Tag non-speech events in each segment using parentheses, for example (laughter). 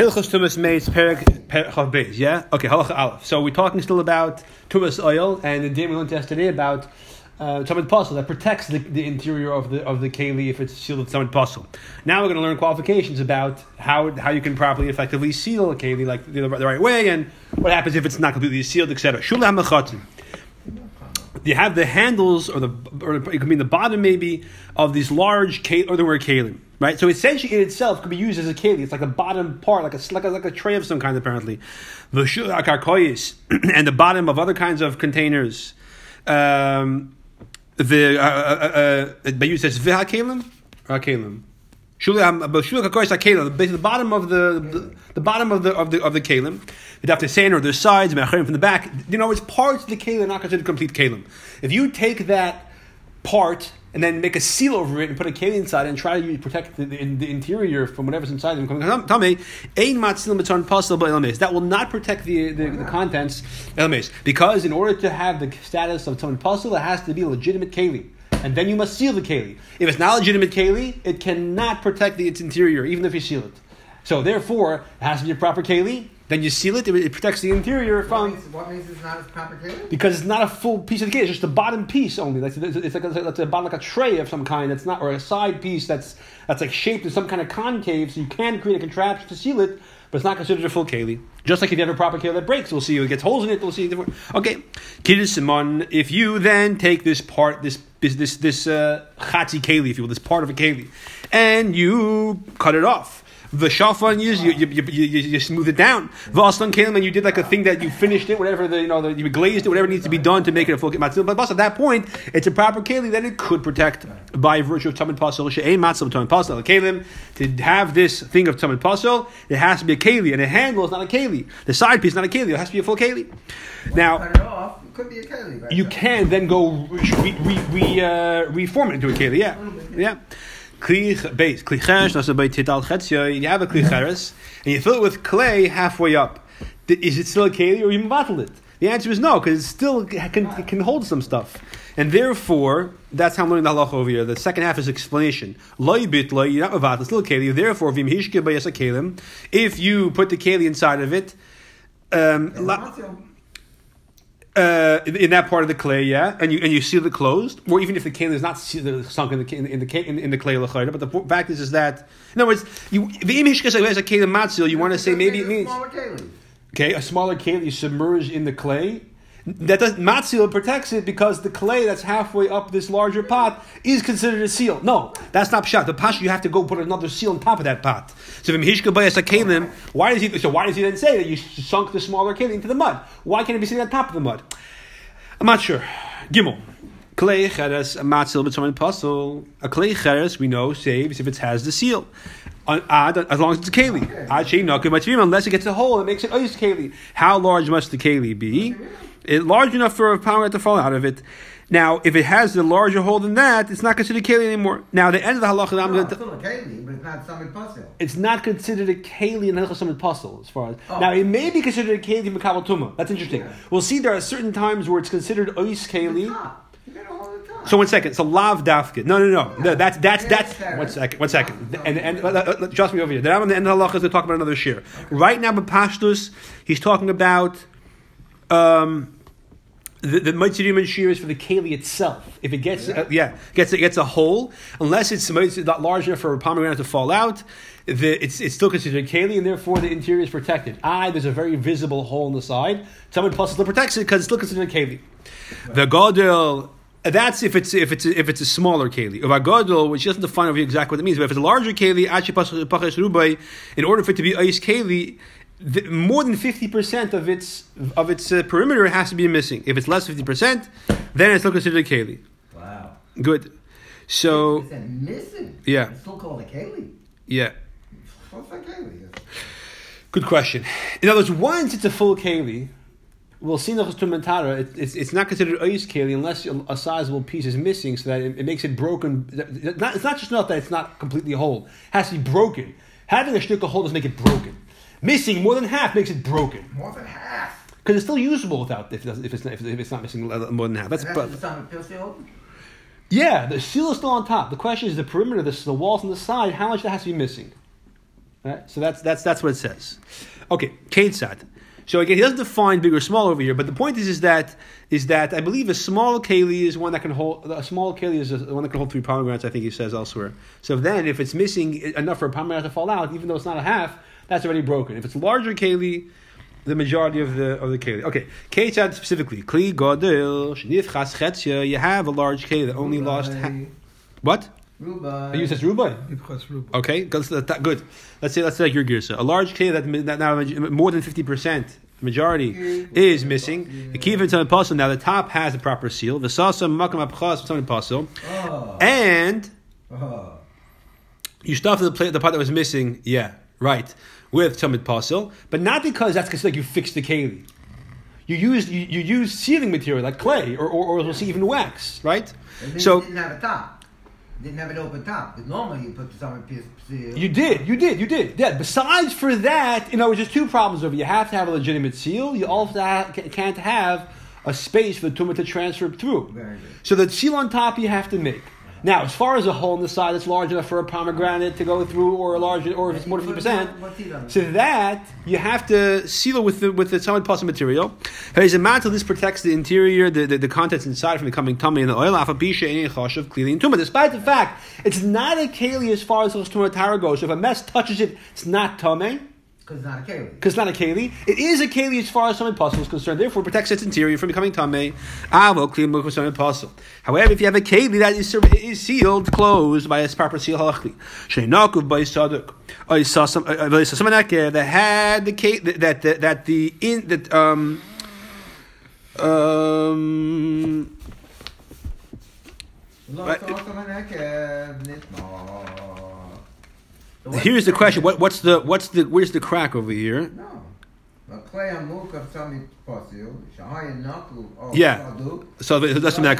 Hilchos Tumas Meis Perek Chav yeah? Okay, Halacha Aleph. So we're talking still about Tumas oil, and the day we learned yesterday about uh, Tzamid Pasil that protects the, the interior of the of the keli if it's sealed with Tzamid Pasil. Now we're going to learn qualifications about how how you can properly, effectively seal a keli like the, the right way, and what happens if it's not completely sealed, etc. Shulam Mechatim you have the handles or the or it could be the bottom maybe of these large or the word kalim, right? So essentially, in itself could be used as a keli. It's like the bottom part, like a like a, like a tray of some kind, apparently. The akarkoyis (clears throat) and the bottom of other kinds of containers. Um, the uh, uh, uh, uh says v'hakalim, kalim. Basically, the bottom of the, the, the bottom of the of the of the kalim, the daftesain or the sides, from the back. You know, it's parts of the kalim not considered complete kalim. If you take that part and then make a seal over it and put a kalim inside and try to protect the, the, the interior from whatever's inside them, coming tummy, ain matzilim mitzon possible elames. that will not protect the, the, the contents because in order to have the status of tzamid pasil, it has to be a legitimate kalim and then you must seal the keli. If it's not legitimate keli, it cannot protect the, its interior, even if you seal it. So therefore, it has to be a proper keli. Then you seal it; it, protects the interior from. What means, what means it's not a proper keli? Because it's not a full piece of the keli; it's just the bottom piece only. It's, it's, it's like a, a bottom like a tray of some kind. That's not or a side piece that's that's like shaped in some kind of concave. So you can create a contraption to seal it, but it's not considered a full keli. Just like if you have a proper keli that breaks, we'll see it gets holes in it. We'll see. Different. Okay, kiddush simon. If you then take this part, this this this this uh, chatzi keli, if you will, this part of a keli, and you cut it off. The shafan you, you, you, you, you smooth it down. V'aslan kelim, and you did like a thing that you finished it, whatever the you know the, you glazed it, whatever needs to be done to make it a full matzil. But at that point, it's a proper keli that it could protect by virtue of tzamid pasil she'ein matzil tzamid pasil kelim. To have this thing of tzamid pasil, it has to be a keli, and a handle is not a keli. The side piece is not a keli; it has to be a full keli. Now could be a keli. Right? You can then go re, re, re, uh, reform it into a keli. Yeah, yeah. Kli base kli cheres also by tital chetzia. You have a kli cheres and you fill it with clay halfway up. Is it still a keli or you bottle it? The answer is no, because it still can, it can hold some stuff. And therefore, that's how I'm learning the halacha over here. The second half is explanation. Loy bit loy, you're not mavat, it's still a keli. Therefore, vim hishke kelim, if you put the keli inside of it, um, uh, in that part of the clay, yeah, and you and you seal it closed, or even if the keli is not sunk in the in the in the, in the clay lechayda. But the fact is, is that in other words, you the image as a keli matzil, you want to say maybe it means okay a smaller keli submerged in the clay. That does matzil protects it because the clay that's halfway up this larger pot is considered a seal. No, that's not pshat. The pash you have to go put another seal on top of that pot. So kalim, why does he? So why does he then say that you sunk the smaller keli into the mud? Why can't it be sitting on top of the mud? I'm not sure. Gimel. Clay cheres a matzil b'tzamin pasul. A clay cheres we know saves if it has the seal. Uh, ad, as long as it's a keli. Unless it gets a hole, it makes it ois keli. How large must the keli be? It, large enough for a pomegranate to fall out of it. Now, if it has a larger hole than that, it's not considered keli anymore. Now, the end of the halacha. No, I'm it's still a keli, but it's not tzamid pasil. It's not considered a keli in halacha tzamid pasil, as far as oh. now. It may be considered a keli in makabel tuma. That's interesting. Yeah. We'll see. There are certain times where it's considered ois keli. So one second. So lav dafkid. No, no, no. no that's that's that's. One second. One second. And and uh, trust me over here. Then I'm on the end of the halachas to talk about another share. Right now, Bapashtus, he's talking about. Um, the, the Mitzirim and Shir is for the Keli itself. If it gets, yeah, uh, yeah gets, it gets a hole, unless it's not large enough for a pomegranate to fall out, the, it's, it's still considered a Keli, and therefore the interior is protected. I, there's a very visible hole in the side. Someone plus still protects it because it's still considered a Keli. Right. The Godel, that's if it's if it's if it's a smaller keli. If a gadol, which doesn't define exactly what it means, but if it's a larger keli, in order for it to be ice keli, the, more than fifty percent of its of its uh, perimeter has to be missing. If it's less fifty percent, then it's still considered a keli. Wow. Good. So. missing. Yeah. It's still called a keli. Yeah. What's a keli? Good question. In other words, once it's a full keli, we'll see the Mentara, it, it's, it's not considered ois keli unless a sizable piece is missing, so that it, it makes it broken. Not, it's not just enough that it's not completely whole; it has to be broken. Having a shtickle hole doesn't make it broken. Missing more than half makes it broken. More than half. Because it's still usable without if, if, it's, if, it's not missing more than half. That's but, yeah, the seal is still on top. The question is the perimeter, the, the walls on the side. How much that has to be missing? Right? So that's that's that's what it says. Okay, Ketzat. So again, he doesn't define big or small over here, but the point is is that is that I believe a small keli is one that can hold a small keli is one that can hold three pomegranates. I think he says elsewhere. So then, if it's missing enough for a pomegranate to fall out, even though it's not a half, that's already broken. If it's larger keli, the majority of the of the keli. Okay, Ketzad specifically, kli shnifchas chetzia. You have a large keli that only lost ha- what? Rubai. You says rubai. Okay, good. Let's say let's say like your girsa. A large keli that, that now more than fifty percent majority is missing. The kiva and pasul. Now the top has the proper seal. The salsa makam apchas tzamid pasil, Oh. and Oh. you stuff the plate, the part that was missing. Yeah, right. With tzamid pasil, but not because that's because like you fixed the keli. You use you, you use sealing material like clay or or, or we'll see even wax, right? And then So didn't have a top. Didn't have an open top. Because normally you put piece of seal. You did, you did, you did. Yeah. Besides for that, you know, there's two problems over. You have to have a legitimate seal. You also ha- can't have a space for the tumor to transfer through. Very good. So the seal on top you have to make. Now, as far as a hole in the side that's large enough for a pomegranate to go through, or a large, or if it's more than fifty percent, What- what's he done? so that you have to seal it with the with the solid pulse material. There's a mantle. This protects the interior, the, the, the contents inside from becoming tummy and the oil. Afapisha any chashav clearly in tumor. Despite the fact it's not a keli as far as the goes. So if a mess touches it, it's not tummy Because it's not a keli. because it's not a keli. It is a keli as far as tzamid pasil is concerned. Therefore, it protects its interior from becoming tamei. Avo kli mukusam puzzle. However, if you have a keli that is, is sealed, closed by a proper seal halachli, sheinakuv by saduk, or saw some that had the that that that the in that um um. Right. Here's the question: What, what's the what's the where's the crack over here? No. Yeah. So that's something that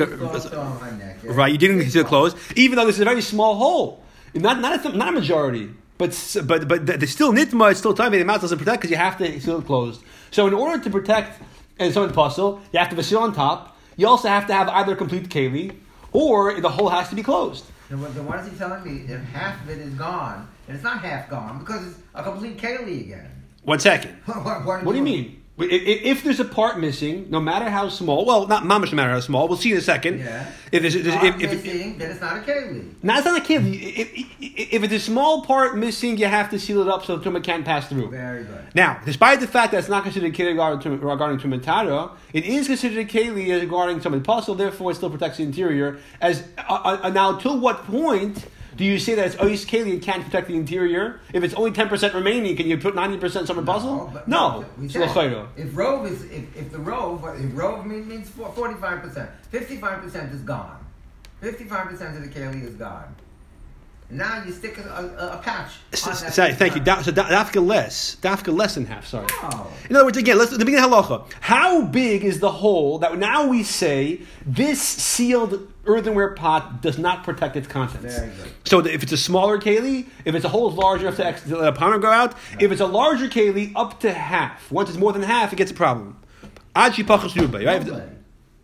right. You didn't consider closed, even though this is a very small hole. Not not a, not a majority, but but but they still need It's still time. The mouth doesn't protect because you have to seal it closed. So in order to protect and so puzzle, you have to have a seal on top. You also have to have either complete cavity or the hole has to be closed. Then what, then what is he telling me? That half of it is gone, and it's not half gone because it's a complete Kaylee again. One second. (laughs) what, what, What do you mean? If there's a part missing, no matter how small, well, not mamish, no matter how small, we'll see in a second. Yeah. If there's, if, if, missing, then it's not a keli. No, it's not a kid. If, if, if it's a small part missing, you have to seal it up so the tumor can't pass through. Very good. Now, despite the fact that it's not considered a keli regarding tum- regarding tumatara, it is considered a keli regarding tzamid pasil. Therefore, it still protects the interior. As uh, uh, now, till what point do you say that it's ois keli and can't protect the interior? If it's only ten percent remaining, can you put ninety percent tzamid pasil? No, said, if rove is if, if the rove if rove means means forty five percent, fifty five percent is gone, fifty five percent of the keli is gone. Now you stick a, a, a patch. that Sorry, thank you. Da- So da- dafka less, dafka less than half. Sorry. Oh. In other words, again, let's the beginning halacha. How big is the hole that now we say this sealed earthenware pot does not protect its contents? So if it's a smaller keli, if it's a hole large enough to, let a pomegranate go out, if it's a larger keli, up to half. Once it's more than half, it gets a problem. Aji pachas rubai, right? If it's- Lovely.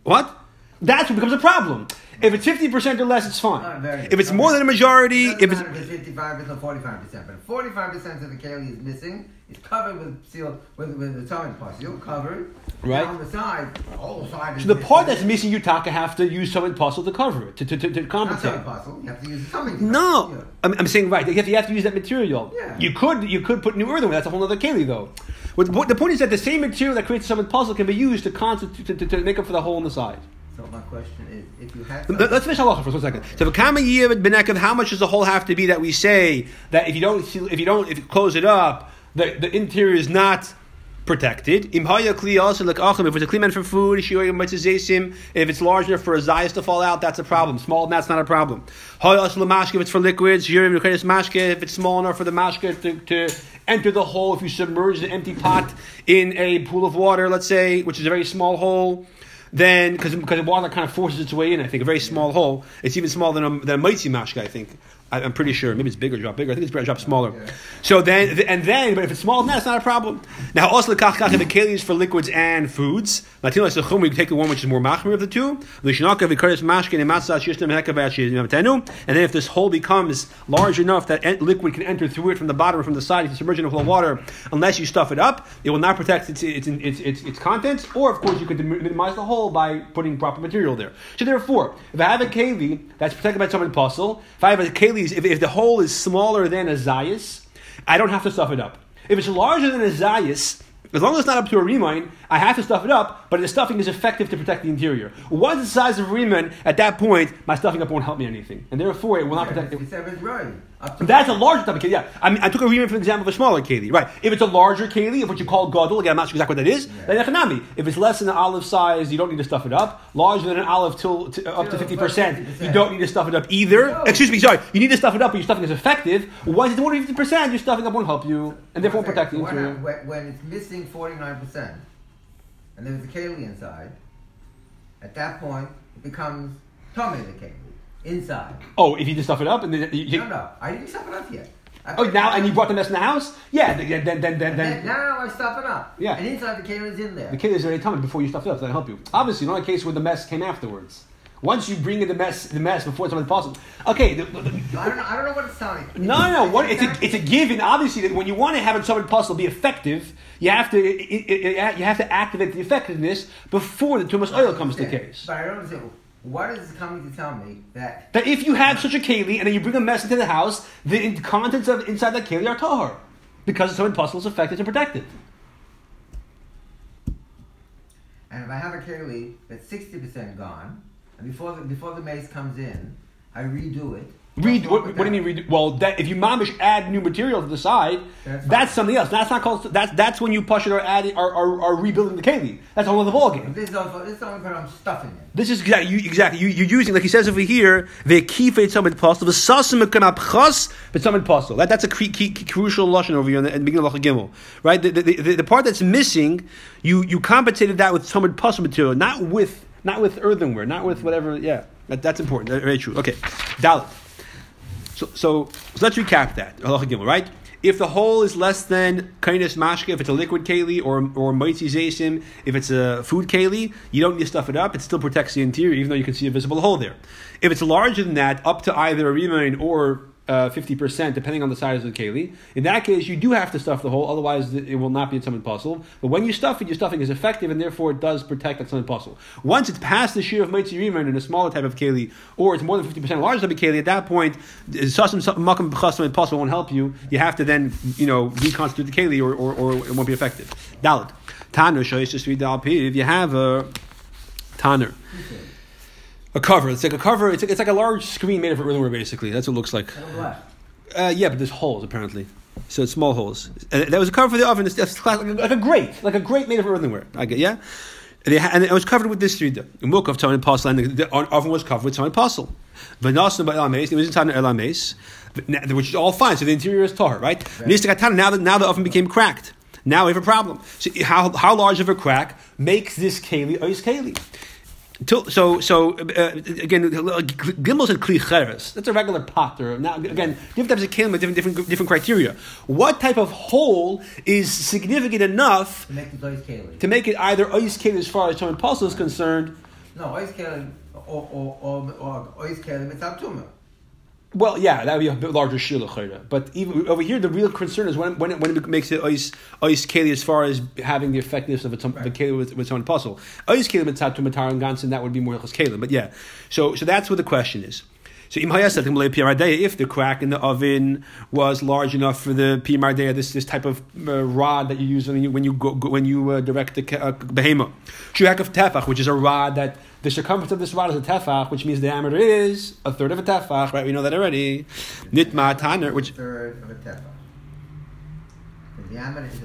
What? That's what becomes a problem. If it's fifty percent or less, it's fine. If it's more than a majority, It if it's if it's 55 percent 45 percent, but 45 percent of the keli is missing. It's covered with seal with, with the tongue. You're covered. Right. On the side, the whole side is So the part that's missing. you taka have to use tzamid pasil to cover it to to, to, to compensate. tzamid pasil. You have to use the tongue. No, Yeah. I'm, I'm saying right. You have, you have to use that material. Yeah. You could you could put new earthenware. That's a whole other keli though. What, the point is that the same material that creates tzamid pasil can be used to constitute to, to, to make up for the hole in the side. So my question is, if you had Let- Let's finish halacha for one second. So, kama year benekev, how much does the hole have to be that we say that if you don't if you don't if you close it up, the, the interior is not protected. Im kli also. If it's a clean man for food. If it's large enough for a zayas to fall out, that's a problem. Small, that's not a problem. If it's for liquids. If it's small enough for the mashke to, to enter the hole, if you submerge the empty pot in a pool of water, let's say, which is a very small hole then because because water kind of forces its way in. I think a very small hole. It's even smaller than a, than a mitzi mashka. I think I, am pretty sure. Maybe it's bigger, drop bigger. I think it's drop smaller. Yeah. So then, and then, but if it's small, that's not a problem. Now, also the the keli is for liquids and foods. Latino sechum, we take the one which is more machmir of the two. Lishnaka v'karis mashkin and matzah shishtem And then if this hole becomes large enough that liquid can enter through it from the bottom or from the side, if you submerge it in full water, unless you stuff it up, it will not protect its its its, its, its contents. Or of course, you could minimize the hole by putting proper material there. So therefore, if I have a keli that's protected by someone puzzle, if I have a keli, if, if the hole is smaller than a zayas, I don't have to stuff it up. If it's larger than a zayas, as long as it's not up to a remind, I have to stuff it up, but the stuffing is effective to protect the interior. Once the size of a remind, at that point, my stuffing up won't help me anything. And therefore, it will not protect it. That's a larger type of keli. Yeah, I mean, I took a remind for example of a smaller keli. Right. If it's a larger keli, of what you call gadol, again, I'm not sure exactly what that is. Yeah. Then If it's less than an olive size, you don't need to stuff it up. Larger than an olive till to, up to fifty percent, you don't need to stuff it up either. No. Excuse me, sorry. You need to stuff it up, but your stuffing is effective. Once it's more than fifty percent, your stuffing up won't help you, and therefore won't protect the interior. When it's missing forty nine percent, and there's a keli inside, at that point it becomes tummy the keli inside. Oh, if you just stuff it up and then you, no, no, I didn't stuff it up yet. oh, now and you brought the mess in the house? Yeah, then then then then, then (laughs) now I stuff it up. Yeah, and inside the is in there. The is already tummy before you stuff it up. So that help you. Obviously, not a case where the mess came afterwards. Once you bring in the mess, the mess before something possible. Okay. The, the, the, I, don't know, I don't know what it's telling. No, no, no. What, it's, a, it's a given. Obviously, that when you want to have something possible be effective, you have to it, it, it, you have to activate the effectiveness before the tumas oil comes to case. But I don't understand. What is this coming to tell me that that if you have such a keli and then you bring a mess into the house, the contents of inside that keli are tahar because it's so impossible, it's effective and protected. And if I have a keli that's sixty percent gone, and before the, before the mace comes in, I redo it. Read what, what do you mean redo? Well, that, if you mamish add new material to the side, that's, that's something else. That's not called. That's that's when you push it or adding or, or, or rebuilding the keli. That's a the ball game. This is also, this is only when I'm stuffing it. This is exactly you, exactly you, you're using like he says over here the kifet tzamid pasil the sasim chas but tzamid pasil. That that's a key, key, crucial lesson over here in the, in the beginning of Lachah Gimel, right? The, the, the, the, part that's missing, you you compensated that with tzamid pasil material, not with not with earthenware, not with whatever. Yeah, that, that's important. Very true. Okay, Dalit. So, so, let's recap that. Right? If the hole is less than kainis mashke, if it's a liquid keli or or mitzi zasim, if it's a food keli, you don't need to stuff it up. It still protects the interior, even though you can see a visible hole there. If it's larger than that, up to either a remain or fifty uh, percent, depending on the size of the keli. In that case, you do have to stuff the hole, otherwise it will not be a tzamid pasil. But when you stuff it, your stuffing is effective, and therefore it does protect that tzamid pasil. Once it's past the shear of mitzvah in a smaller type of keli, or it's more than fifty percent larger type of keli, at that point, sussum makam b'chasam puzzle won't help you. You have to then you know reconstitute the keli, or, or, or it won't be effective. Dalit. Tanner shows just read If you have a tanner. Okay a cover. It's like a cover. It's like, it's like a large screen made of earthenware, basically. That's what it looks like. Uh, yeah, but there's holes apparently. So it's small holes. And that was a cover for the oven. It's, it's like, like a grate, like a grate made of earthenware. I get yeah. And, they, and it was covered with this. Milk of Tzamid Pasil, and the, the oven was covered with Tzamid Pasil. Vanasan by Elames, it was an Elames, which is all fine. So the interior is tar, right? right. Now that now the oven became cracked. Now we have a problem. So how, how large of a crack makes this keli ois keli? So so uh, again, gimel said kli cheres. That's a regular pot. Or now again, different types of kelim with different different different criteria. What type of hole is significant enough to make, it, to make it either ois kelim as far as Torah Apostle is concerned? No, ois kelim or or or, or ois kelim tumor. Well, yeah, that would be a bit larger shilach But even over here, the real concern is when when it, when it makes it ice ice keli as far as having the effectiveness of a, right. a keli with, with its own puzzle. Ice keli mitzat to matar and that would be more keli. But yeah, so so that's what the question is. So if the crack in the oven was large enough for the pimardeya, this this type of uh, rod that you use when you when you go, when you uh, direct the uh, behema, shuhak of tefach, which is a rod that the circumference of this rod is a tefach, which means the diameter is a third of a tefach. Right, we know that already. Nitma taner, which third of a tefach.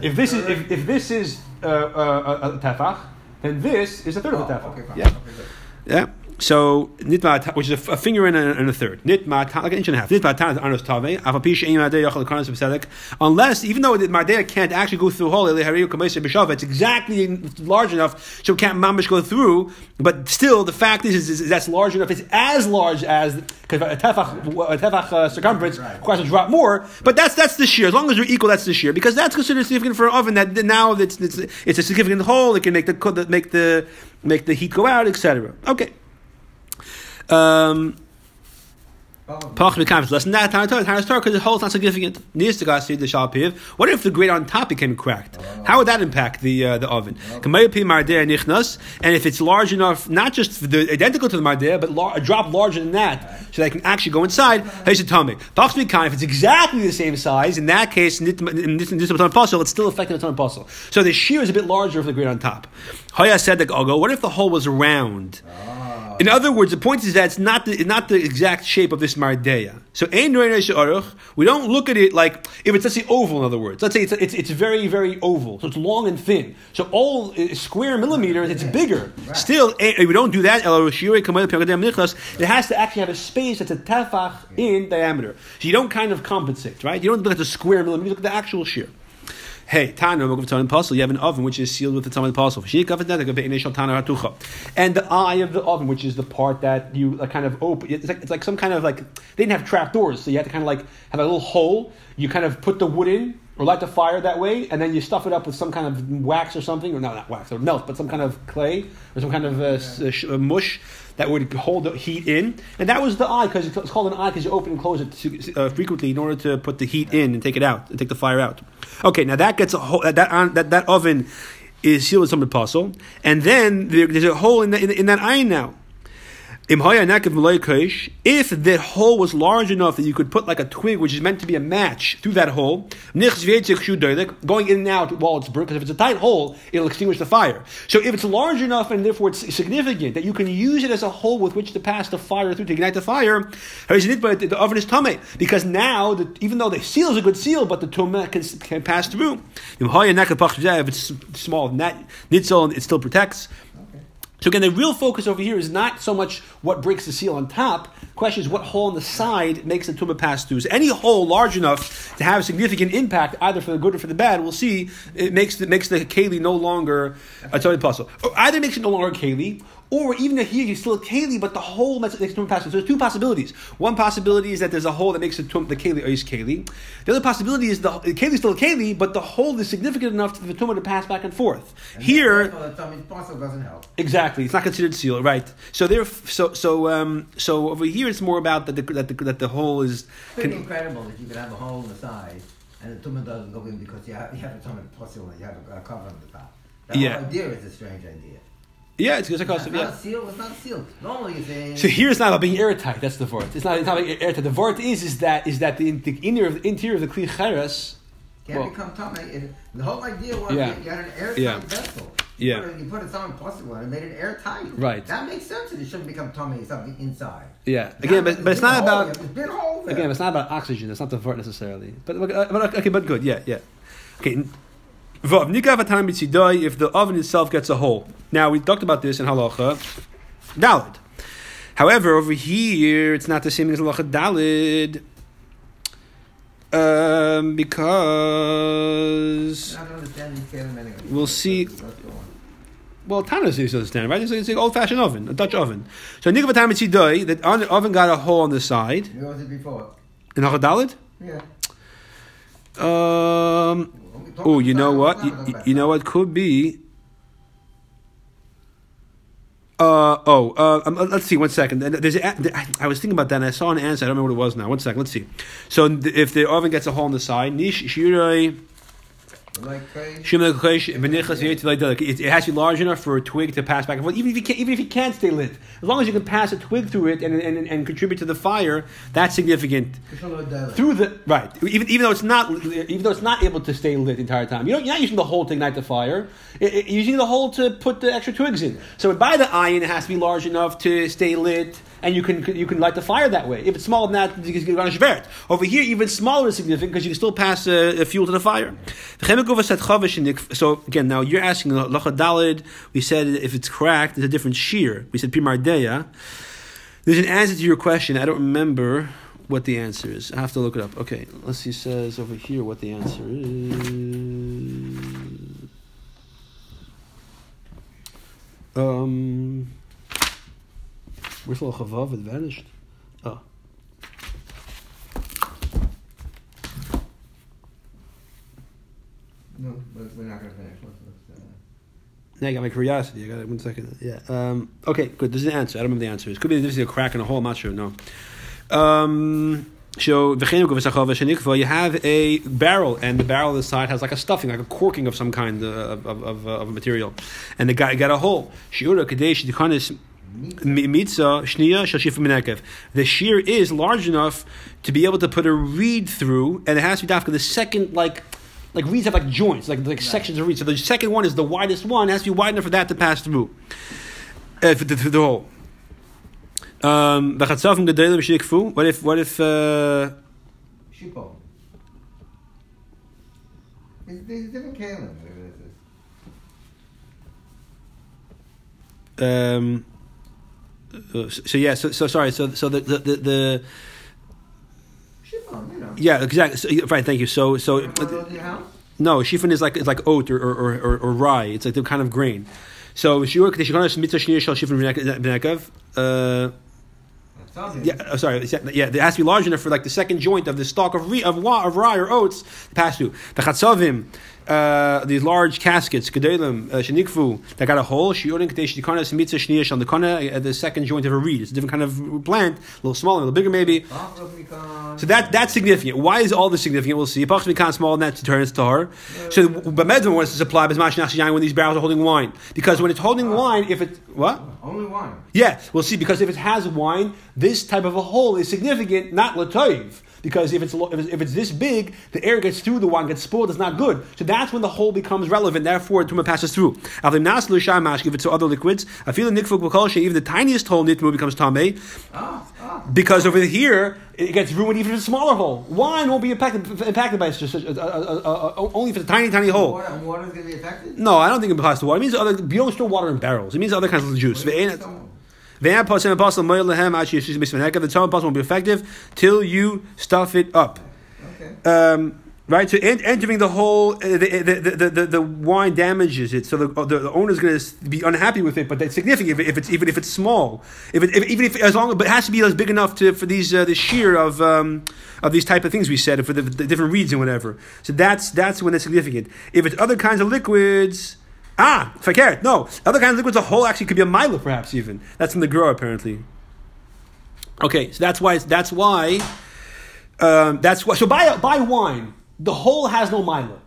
If this is if, if this is uh, uh, a, a tefach, then this is a third oh, of a tefach. Okay, yeah. Okay, yeah. So nitma, which is a, a finger and a, and a third. Nitma, like an inch and a half. Nitma tanas anos tave. Afapish ein madei yachal kanas b'sedek. Unless, even though madei can't actually go through hole, it's exactly large enough so it can't mamish go through. But still, the fact is, is, is that's large enough. It's as large as because a tefach, a tefach uh, circumference requires a drop more. But that's that's the shear. As long as they're equal, that's the shear because that's considered significant for an oven. That now it's, it's, it's a significant hole. It can make the make the make the heat go out, etc. Okay. Um, Pach becomes less than that. Because the hole is not significant. Needs to see the shalpiv. What if the grate on top became cracked? How would that impact the uh, the oven? And if it's large enough, not just the, identical to the marder, but lar- a drop larger than that, so that can actually go inside. Here's a tummy. If it's exactly the same size, in that case, in this puzzle, it's still affecting the tzamid pasil. So the shear is a bit larger for the grate on top. Hoya said that What if the hole was round? In other words, the point is that it's not the, not the exact shape of this mardeya. So we don't look at it like if it's let's say oval. In other words, let's say it's, it's, it's very very oval, so it's long and thin. So all uh, square millimeters, it's bigger. Right. Still, we don't do that. It has to actually have a space that's a tefach in diameter. So you don't kind of compensate, right? You don't look at the square millimeter. You look at the actual shear. Hey, Tana, you have an oven which is sealed with the Tzamid Pasil. And the eye of the oven, which is the part that you kind of open, it's like, it's like some kind of like, they didn't have trap doors, so you had to kind of like have a little hole. You kind of put the wood in, or light the fire that way, and then you stuff it up with some kind of wax or something, or no, not wax, or melt, but some kind of clay or some kind of uh, yeah. uh, mush that would hold the heat in, and that was the eye because it's called an eye because you open and close it to, uh, frequently in order to put the heat in and take it out and take the fire out. Okay, now that gets a whole that that that oven is sealed with tzamid pasil, and then there, there's a hole in, the, in, in that eye now. If that hole was large enough that you could put like a twig, which is meant to be a match, through that hole, going in and out while it's burnt, because if it's a tight hole, it'll extinguish the fire. So if it's large enough and therefore it's significant that you can use it as a hole with which to pass the fire through to ignite the fire, the oven is tame because now the, even though the seal is a good seal, but the tumah can, can pass through. If it's small, nitzel, it still protects. So again, the real focus over here is not so much what breaks the seal on top. Question is what hole on the side makes the tumah pass through. So any hole large enough to have a significant impact, either for the good or for the bad, we'll see. It makes the, makes the keli no longer a tzamid pasil. Or either makes it no longer keli, or even if here you still a keli, but the hole makes the tumah pass. So there's two possibilities. One possibility is that there's a hole that makes the, tum, the keli or is keli. The other possibility is the, the keli still a keli, but the hole is significant enough for the tumah to pass back and forth. And here, doesn't help. Exactly, it's not considered seal, right? So there, so so um, so over here, it's more about that the that the, that the hole is. It's pretty con- incredible that you could have a hole in the side and the tumah doesn't go in because you have you have a tzamid pasil and you have a, a cover on the top. That yeah. idea is a strange idea. Yeah, it's a custom. Yeah, seal. It's not sealed. Normally, you say. So here it's not about being airtight. That's the vort. It's not. It's not about airtight. The vort is is that is that the, the interior of the interior of the kli cheres can well, become tummy. The whole idea was yeah. you had an airtight yeah. vessel. You yeah. Put it, you put it something possible and made it airtight. Right. That makes sense. That it shouldn't become tummy something inside. Yeah. Again, but, but it's not about. Again, it's not about oxygen. It's not the vort necessarily. But, but uh, uh, okay, but good. Yeah, yeah. Okay. If the oven itself gets a hole. Now, we talked about this in halacha dalid. However, over here, it's not the same as halacha dalid. Um, because we'll see. Well, Tana says understand, right? It's, it's an old fashioned oven, a Dutch oven. So Nikav Tamitzidoi, that oven got a hole on the side. Where was it before? In? Yeah. Um, Oh, you know what? You, you, know what could be. Uh, oh, uh, um, let's see. One second. There's a, I was thinking about that. and I saw an answer. I don't remember what it was now. One second. Let's see. So if the oven gets a hole in the side, nish shiroi it has to be large enough for a twig to pass back and forth. Even if you can't, even if you can't stay lit, as long as you can pass a twig through it and, and, and contribute to the fire, that's significant. Through the right, even, even though it's not even though it's not able to stay lit the entire time. You are not using the hole to ignite the fire. It, it, you're using the hole to put the extra twigs in. So by the iron, it has to be large enough to stay lit and you can you can light the fire that way. If it's smaller than that, you can vert. Over here, even smaller is significant because you can still pass uh, fuel to the fire. So again, now you're asking Lacha Dalid. We said if it's cracked, it's a different shear. We said Pimardeya. There's an answer to your question. I don't remember what the answer is. I have to look it up. Okay, let's see. Says over here what the answer is. Um, where's the chavav? It vanished. Oh. No, but we're not going to finish. Let's, let's, uh... Now I got my curiosity. I got it. One second. Yeah. Um, okay. Good. This is the answer. I don't remember the answer. It could be this is a crack in a hole. I'm not sure. No. Um, so you have a barrel, and the barrel on the side has like a stuffing, like a corking of some kind of, of, of, of a material, and the guy got a hole. The shear is large enough to be able to put a reed through, and it has to be after the second like like reeds have like joints, like like right. sections of reeds. So the second one is the widest one. It has to be wide enough for that to pass through. Uh, for the, the hole. Um, what if what if uh, Shupo. There's different kalim, whatever this is. Um, uh, so yeah, so, so sorry, so so the the the, the Shifon, you know. yeah exactly so, right thank you so so You want those in your house? no shifon is like it's like oat or or, or, or, rye it's like the kind of grain so shiur kadeshikonas mitzvah shnir shel shifon obvious. yeah, oh, sorry, yeah, it has to be large enough for like the second joint of the stalk of re, of, wa, of rye or oats to pass through. The chatzavim, uh, these large caskets, gedolim, uh, shenikfu, that got a hole. Shiorin kadesh dikanas mitzah shniyash on the kona, uh, the second joint of a reed. It's a different kind of plant, a little smaller, a little bigger maybe. So that that's significant. Why is all this significant? We'll see. Pach mikan small enough to turn its tahar. So Bamedvin wants to supply bismash nachshayin when these barrels are holding wine, because when it's holding wine, if it what? Only wine, Yeah, we'll see. Because if it has wine, this type of a hole is significant, not latoiv. Because if it's, if it's if it's this big, the air gets through the wine, gets spoiled. It's not good. So that's when the hole becomes relevant. Therefore, tuma passes through. Avlim nas l'sham mash, give it to other liquids. I feel the nikfuk even the tiniest hole nitmu becomes ah. Because over here it gets ruined even if it's a smaller hole. Wine won't be impacted impacted by such, uh, uh, uh, only if it's a tiny tiny hole. Water, water's going to be affected? No, I don't think it applies to water. It means other. You don't store water in barrels. It means other kinds of juice. The apostle apostle lehem the tongue apostle won't be effective till you stuff it up. Okay. Um, right, so en- entering the whole, uh, the, the, the, the, the wine damages it, so the, the, the owner's going to be unhappy with it. But that's significant if, if it's even if it's small, if, it, if even if as long, but it has to be as big enough to for these uh, the shear of um, of these type of things we said for the, the different reeds and whatever. So that's that's when it's significant. If it's other kinds of liquids. Ah, fakir. No, other kinds of liquids. A hole actually could be a milo, perhaps even. That's in the grow, apparently. Okay, so that's why. That's why. Um, that's why. So buy buy wine. The hole has no milo.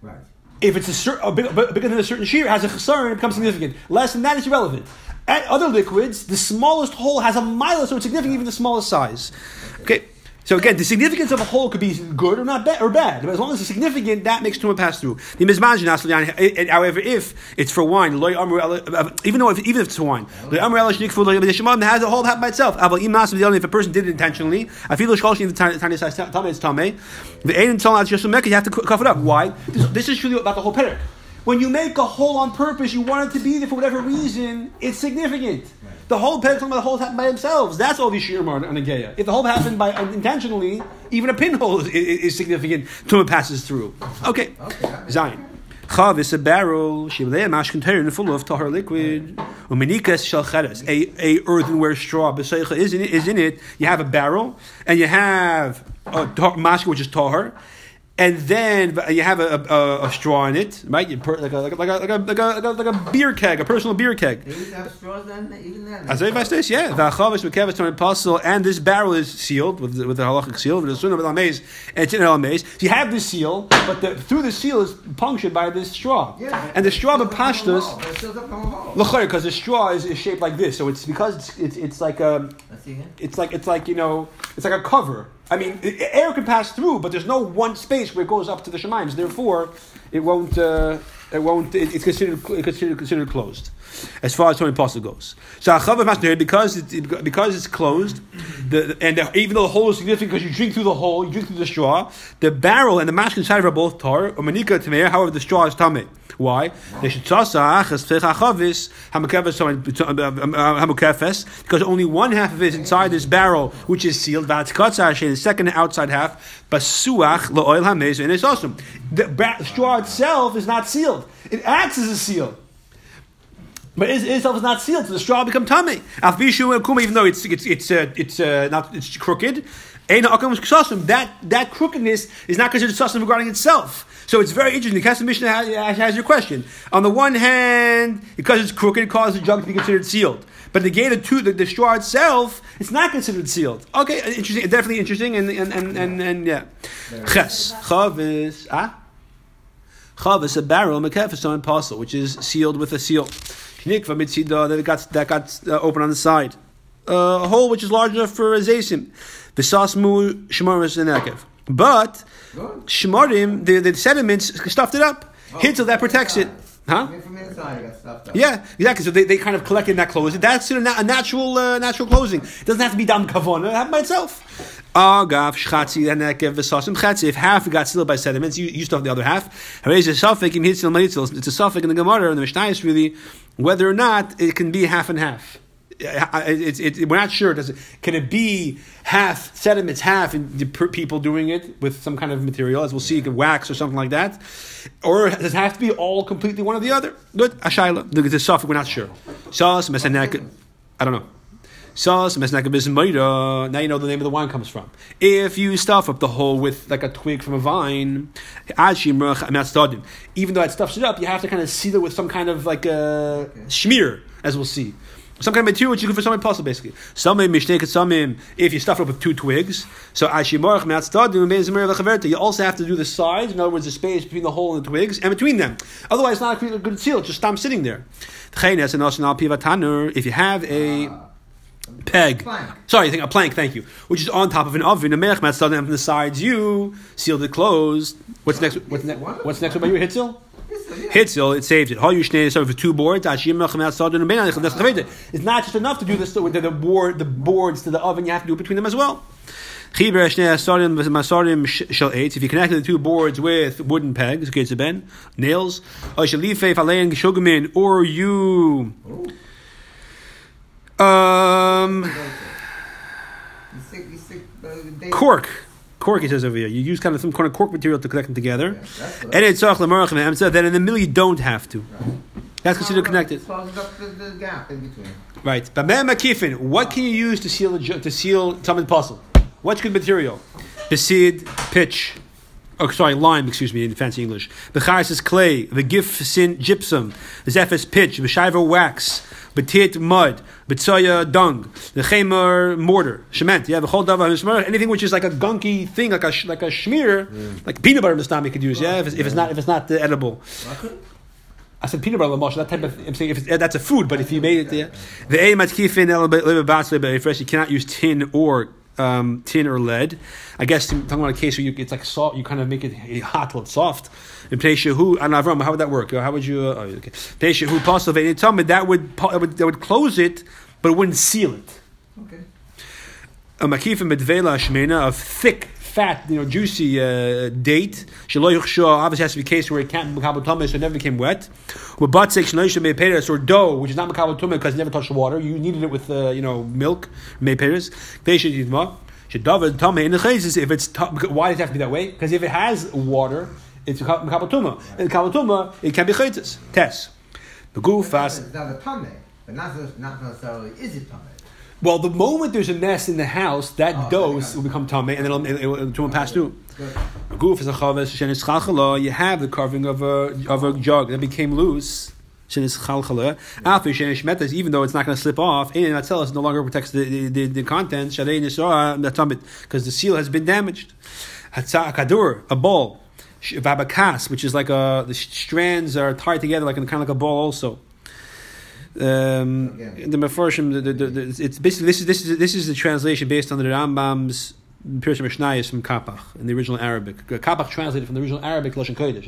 Right. If it's a, cer- a big, a bigger than a certain shear, it has a chasar, it becomes significant. Less than that, it's irrelevant. At other liquids, the smallest hole has a milo, so it's significant even the smallest size. Okay. So again, the significance of a hole could be good or not bad or bad. But as long as it's significant, that makes tuma pass through. The However, if it's for wine, uh, even though if, even if it's for wine, it has a hole by itself. If a person did it intentionally, I feel the tame. The ain yosumeka, you have to cover it up. Why? This, this is truly about the whole parak. When you make a hole on purpose, you want it to be there for whatever reason. It's significant. The whole talking about the holes happen by themselves. That's all these shiur on a geya. If the hole happened by intentionally, even a pinhole is, is, is significant. Tuma passes through. Okay, Okay. Zion. Chav is a barrel. Shivlei mash container full of tahar liquid. Umenikas shel cheres. A a earthenware straw. B'seicha is in it. Is in it. You have a barrel, and you have a tar- mash which is tahar. And then you have a, a, a straw in it, right? You per, like, a, like, a, like, a, like, a, like, a, like, a, beer keg, a personal beer keg. They used have straws then, even then. I say, yeah, the chavis mekevis to apostle, and this barrel is sealed with the, with the halachic seal, with the sunnah with amaze, and it's in amaze. So you have this seal, but the, through the seal is punctured by this straw, Yeah. and the straw of It's still up from a hole, pashtus, but it's still up from a hole. because the straw is, is shaped like this, so it's because it's it's, it's like um, a again. it's like it's like you know it's like a cover. I mean, air can pass through, but there's no one space where it goes up to the shemaim. Therefore, it won't. Uh, it won't. It, it's considered considered considered closed, as far as Tzamid Pasil goes. So because because it's closed, the, and the, even though the hole is significant because you drink through the hole, you drink through the straw. The barrel and the mash inside are both tar or manika tameir. However, the straw is tameh. Why? Um, um, um, uh, because only one half of it is inside this barrel, which is sealed. The second outside half, basuach la'oil hamezu, and it's awesome. The straw itself is not sealed; it acts as a seal. But it itself is not sealed, so the straw become tummy. Even though it's it's it's uh, it's uh, not it's crooked, that that crookedness is not considered sussum regarding itself. So it's very interesting. The Kesef Mishnah has, has, your question. On the one hand, because it's crooked, it causes the jug to be considered sealed. But the gate of two, the, the straw itself, it's not considered sealed. Okay, interesting, definitely interesting, and and and and, and yeah. Ches chavis ah chavis a barrel mekefis on parcel, which is sealed with a seal. Shnikva mitzida that got that got uh, open on the side. Uh, a hole which is large enough for a zaysim. V'sasmu shemaris and nekev. But shemarim, the, the sediments stuffed it up. Oh, Hintel that protects it. Huh? Yeah, exactly. So they, they kind of collected that closing. That's a, natural uh, natural closing. It doesn't have to be dam kavona. It happens by itself. Agav shchatzi and nekev v'sasim chatzi. If half got sealed by sediments, you, you stuff the other half. It's a suffix in It's a suffix in the Gemara and the Mishnah is really whether or not it can be half and half. It's, it, we're not sure. Does it, can it be half sediments, half people doing it with some kind of material, as we'll see, wax or something like that, or does it have to be all completely one or the other? Good, ashayla. The, the suffix, we're not sure. Sauce, I don't know. Now you know the name of the wine comes from. If you stuff up the hole with like a twig from a vine, even though it stuffs it up, you have to kind of seal it with some kind of like uh, a schmear, as we'll see some kind of material which you can for some puzzle basically. Some mishneke samim if you stuff it up with two twigs. So ashimorach me'atztadim You also have to do the sides. In other words, the space between the hole and the twigs and between them. Otherwise, it's not a good seal. Just stop sitting there. If you have a ah. Peg. Plank. Sorry, I think a plank. Thank you. Which is on top of an oven. A melech from the sides. You sealed it closed. What's next? What's, ne- what's next about you? Hitzel. Hitzel, it saves it. So for two boards, it's not just enough to do this with the, the board, the boards to the oven. You have to do it between them as well. If you connect the two boards with wooden pegs, okay, it's a ben, nails, or you um, cork cork, he says over here. You use kind of some kind of cork material to connect them together. and it's then in the middle you don't have to. That's considered connected. Right. But makifin, what can you use to seal to seal something puzzle? What's good material? Besid, pitch. Oh, sorry, lime, excuse me, in fancy English. Becharis is clay. The gif sin gypsum. The zephys pitch. The shiver wax betit mud, betzoya dung, the chemer mortar, cement. Yeah, the whole davar anything which is like a gunky thing, like a like a schmear, mm. like peanut butter in the stomach you could use. Yeah, if it's, if it's not if it's not uh, edible. I said peanut butter lamosh. That type of I'm saying if that's a food, but if you made it, yeah. The a matkifin el fresh. You cannot use tin or um, tin or lead. I guess talking about a case where you, it's like salt. you kind of make it (laughs) hot till it's soft. In Peshahu and Avram, how would that work? How would you? Uh, oh, okay. Peshahu. And tell me that would that would that would close it, but it wouldn't seal it. Okay. A makif medvela shmena of thick fat, you know, juicy uh, date. Obviously, has to be a case where it can't be makabel so it never became wet. With batzek shnoisha meperes or dough, which is not makabel because it never touched the water. You needed it with, uh, you know, milk meperes. Shedavid tame in the if it's why does it have to be that way? Because if it has water, it's makabel In And kabel it can be chaytis. Test. The goof fast. Now the tame, but not, not necessarily is it tame. Well, the moment there's a mess in the house, that oh, dose will become tame, and then it'll, it'll, it'll, pass through. Goof is a chaves shenis You have the carving of a of a jug that became loose. Shenis chalchala. After shenis metas, even though it's not going to slip off, itself it no longer protects the the, the, the nisora because the seal has been damaged. Hatza kadur, a ball. Vabakas, which is like a the strands are tied together like in kind of like a ball also. Um, the Mefarshim, the, the, the, it's basically this is this is this is the translation based on the Rambam's Pirush Mishnayis from Kapach in the original Arabic. Kapach translated from the original Arabic Lashon Kodesh.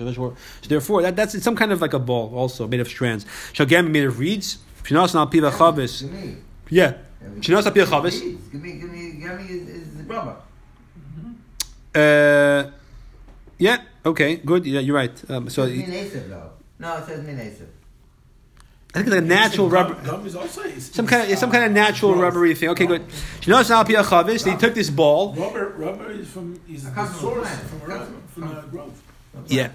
So therefore, that, that's some kind of like a ball, also made of strands. Shagam made of reeds. Shinas al piva chavis. Yeah. Shinas al piva chavis. Give me, give me, give me is, is rubber. Uh, yeah. Okay. Good. Yeah, you're right. Um, so. Asif though. No, it says min asif. I think it's like a natural rubber. Gum is also Some kind of some kind of natural rubbery thing. Okay, good. Shinas al piva chavis. They took this ball. Rubber, rubber is from is It the comes from source from, a from- from, uh, growth. Yeah.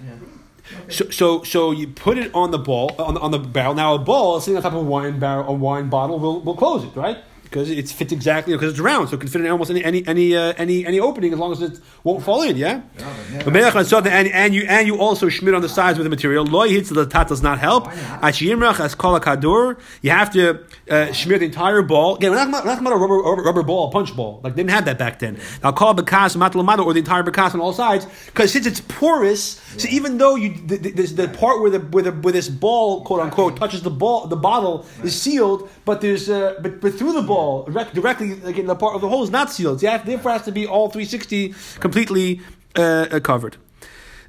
So, so, so you put it on the ball on the, on the barrel. Now a ball sitting on top of a wine barrel, a wine bottle will will close it, right? Because it fits exactly because it's round, so it can fit in almost any any any uh, any, any opening as long as it won't fall in. Yeah. Hatzot, and and you and you also schmidt on the sides with the material. Loy hits the tat does not help. Ashimrach as kol kadur. You have to uh, smear the entire ball. Again, we're not, talking about a rubber, rubber rubber ball, a punch ball. Like they didn't have that back then. Now call bekas matlamada or the entire bekas on all sides because since it's porous, so even though you the, the, the part where the where the where this ball quote unquote touches the ball, the bottle is sealed, but there's uh, but but through the ball direct, directly like in the part of the hole is not sealed. So have, therefore, has to be all 360 completely uh, uh, covered.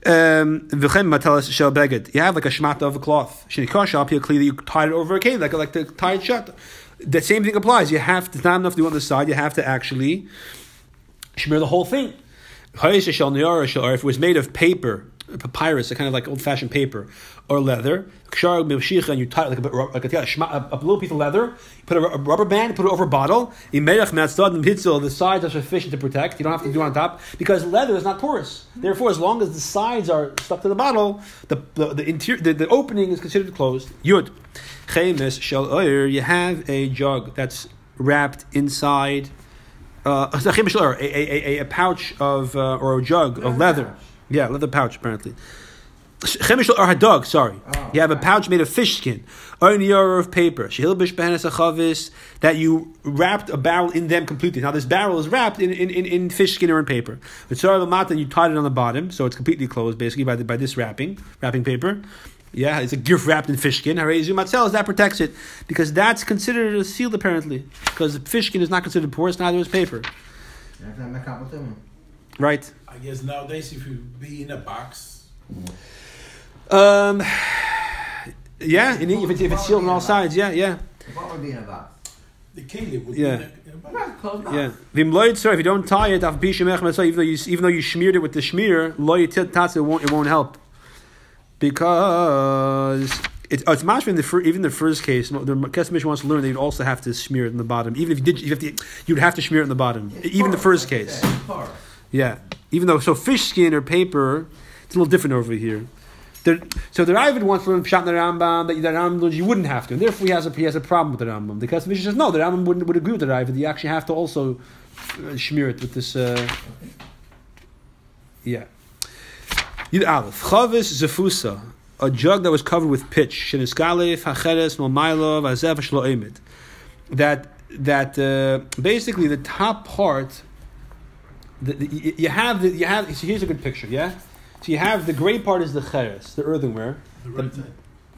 Um. You have like a shmata of a cloth. Shinikosh up here clearly you tied it over a cave like like to tie it shut. The same thing applies. You have to it's not enough to do on the side. You have to actually smear the whole thing. If it was made of paper, papyrus, a kind of like old fashioned paper, or leather, Kshar and you tie it like a, like a, a, a little piece of leather, you put a, a rubber band, put it over a bottle, the sides are sufficient to protect, you don't have to do it on top, because leather is not porous. Therefore, as long as the sides are stuck to the bottle, the, the, the, interior, the, the opening is considered closed. Yud. Chemes shel oyer, you have a jug that's wrapped inside uh, (laughs) a, a, a, a pouch of uh, or a jug of leather. Yeah, leather pouch apparently. Chemish or hadog, sorry. Oh, you have a pouch made of fish skin, or an yarrow of paper. Shehilbish behenes achavis that you wrapped a barrel in them completely. Now this barrel is wrapped in, in, in, in fish skin or in paper. But sorry and you tied it on the bottom, so it's completely closed basically by the, by this wrapping wrapping paper. Yeah, it's a gift wrapped in fish skin. Harazumatzelis, that protects it because that's considered a sealed apparently because fish skin is not considered porous, neither is paper. That's not mekabel tumah. Right. I guess nowadays, if you be in a box, Um, yeah, and if it's, if it's sealed on all sides, yeah, yeah, What would be in a box? the keli would Yeah. be in a, in a box. Right, closed box. yeah. Vim loyed, if you don't tie it, af bishim echem esay, even though you even though you smeared it with the schmear, loyed tats, it won't it won't help because. It's, oh, it's mashma in the fir, even the first case. The Kesemish wants to learn that you'd also have to smear it in the bottom. Even if you did, you have to, you'd have to smear it in the bottom. It's even the first case. said, it's porous. Yeah, even though so fish skin or paper, it's a little different over here. So the Ravid wants to learn Pshat the Rambam that the Rambam learns you wouldn't have to, and therefore he has a he has a problem with the Rambam. The Kesef says no, the Rambam wouldn't would agree with the Ravid. You actually have to also uh, smear it with this. Uh, yeah. Yud Aleph Chavis Zefusa, a jug that was covered with pitch. Sheniskalev Hacheres Momailov Azev Shlo Emid. That that uh, basically the top part the, the, you- you have the, you have so here's a good picture yeah so you have the gray part is the cheres the earthenware The right side.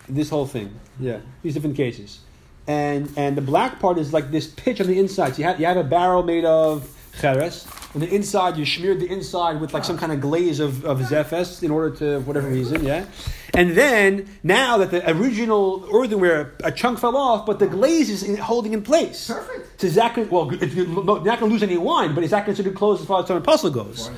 this whole thing yeah these different cases and and the black part is like this pitch on the inside so you have you have a barrel made of cheres on the inside you smeared the inside with like some kind of glaze of, of zephes in order to whatever reason yeah and then now that the original earthenware a chunk fell off but the glaze is in, holding in place Perfect. so is that well, if you, no, you're not going to lose any wine, but is that considered closed as far as the puzzle goes?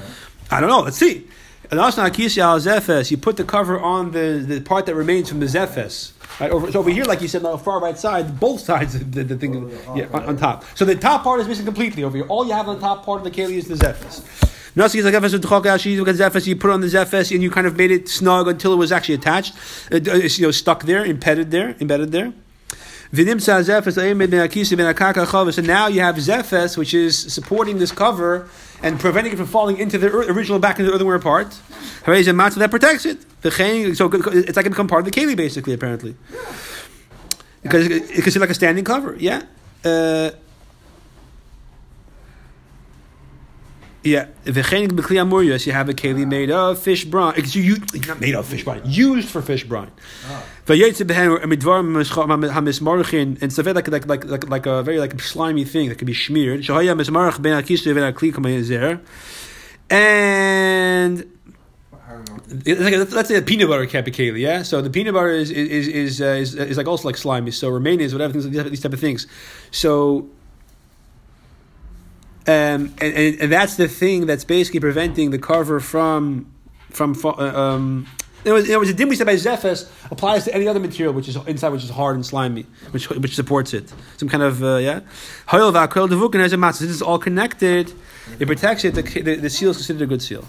I don't know. Let's see. And also, zephes, you put the cover on the, the part that remains from the zephes. Right over, so over here, like you said, on the far right side, both sides of the, the thing, yeah, on, on top. So the top part is missing completely over here. All you have on the top part of the keli is the zephes. Nasi is like Zephes you got Zephes, you put on the Zephes and you kind of made it snug until it was actually attached, uh, you know, stuck there, embedded there, embedded there. V'nimtza zephes. And now you have zephes, which is supporting this cover and preventing it from falling into the original back into the earthenware part. Hooray, is a matzah that protects it. The so it's like it become part of the keli, basically, apparently. Because it, it, it's like a standing cover, yeah. Uh, Yeah, v'chenik b'kli amurius, you have a keli made of fish brine. It's you, not made of fish brine, used for fish brine. V'yetze b'hen midvar hamismarchin, and so like like like like like a very like slimy thing that could be smeared. Shahaya mismarach ben akisu ben akli kamayezer, and. Like let's say a peanut butter can't be keli, yeah. So the peanut butter is is is uh, is, is like also like slimy. So Romanians, whatever things, these type of things. So um, and, and, and that's the thing that's basically preventing the carver from from uh, um, in other words, the din we said by Zephas applies to any other material which is inside, which is hard and slimy, which which supports it. Some kind of uh, yeah. This is all connected. It protects it. The, the, the seal is considered a good seal.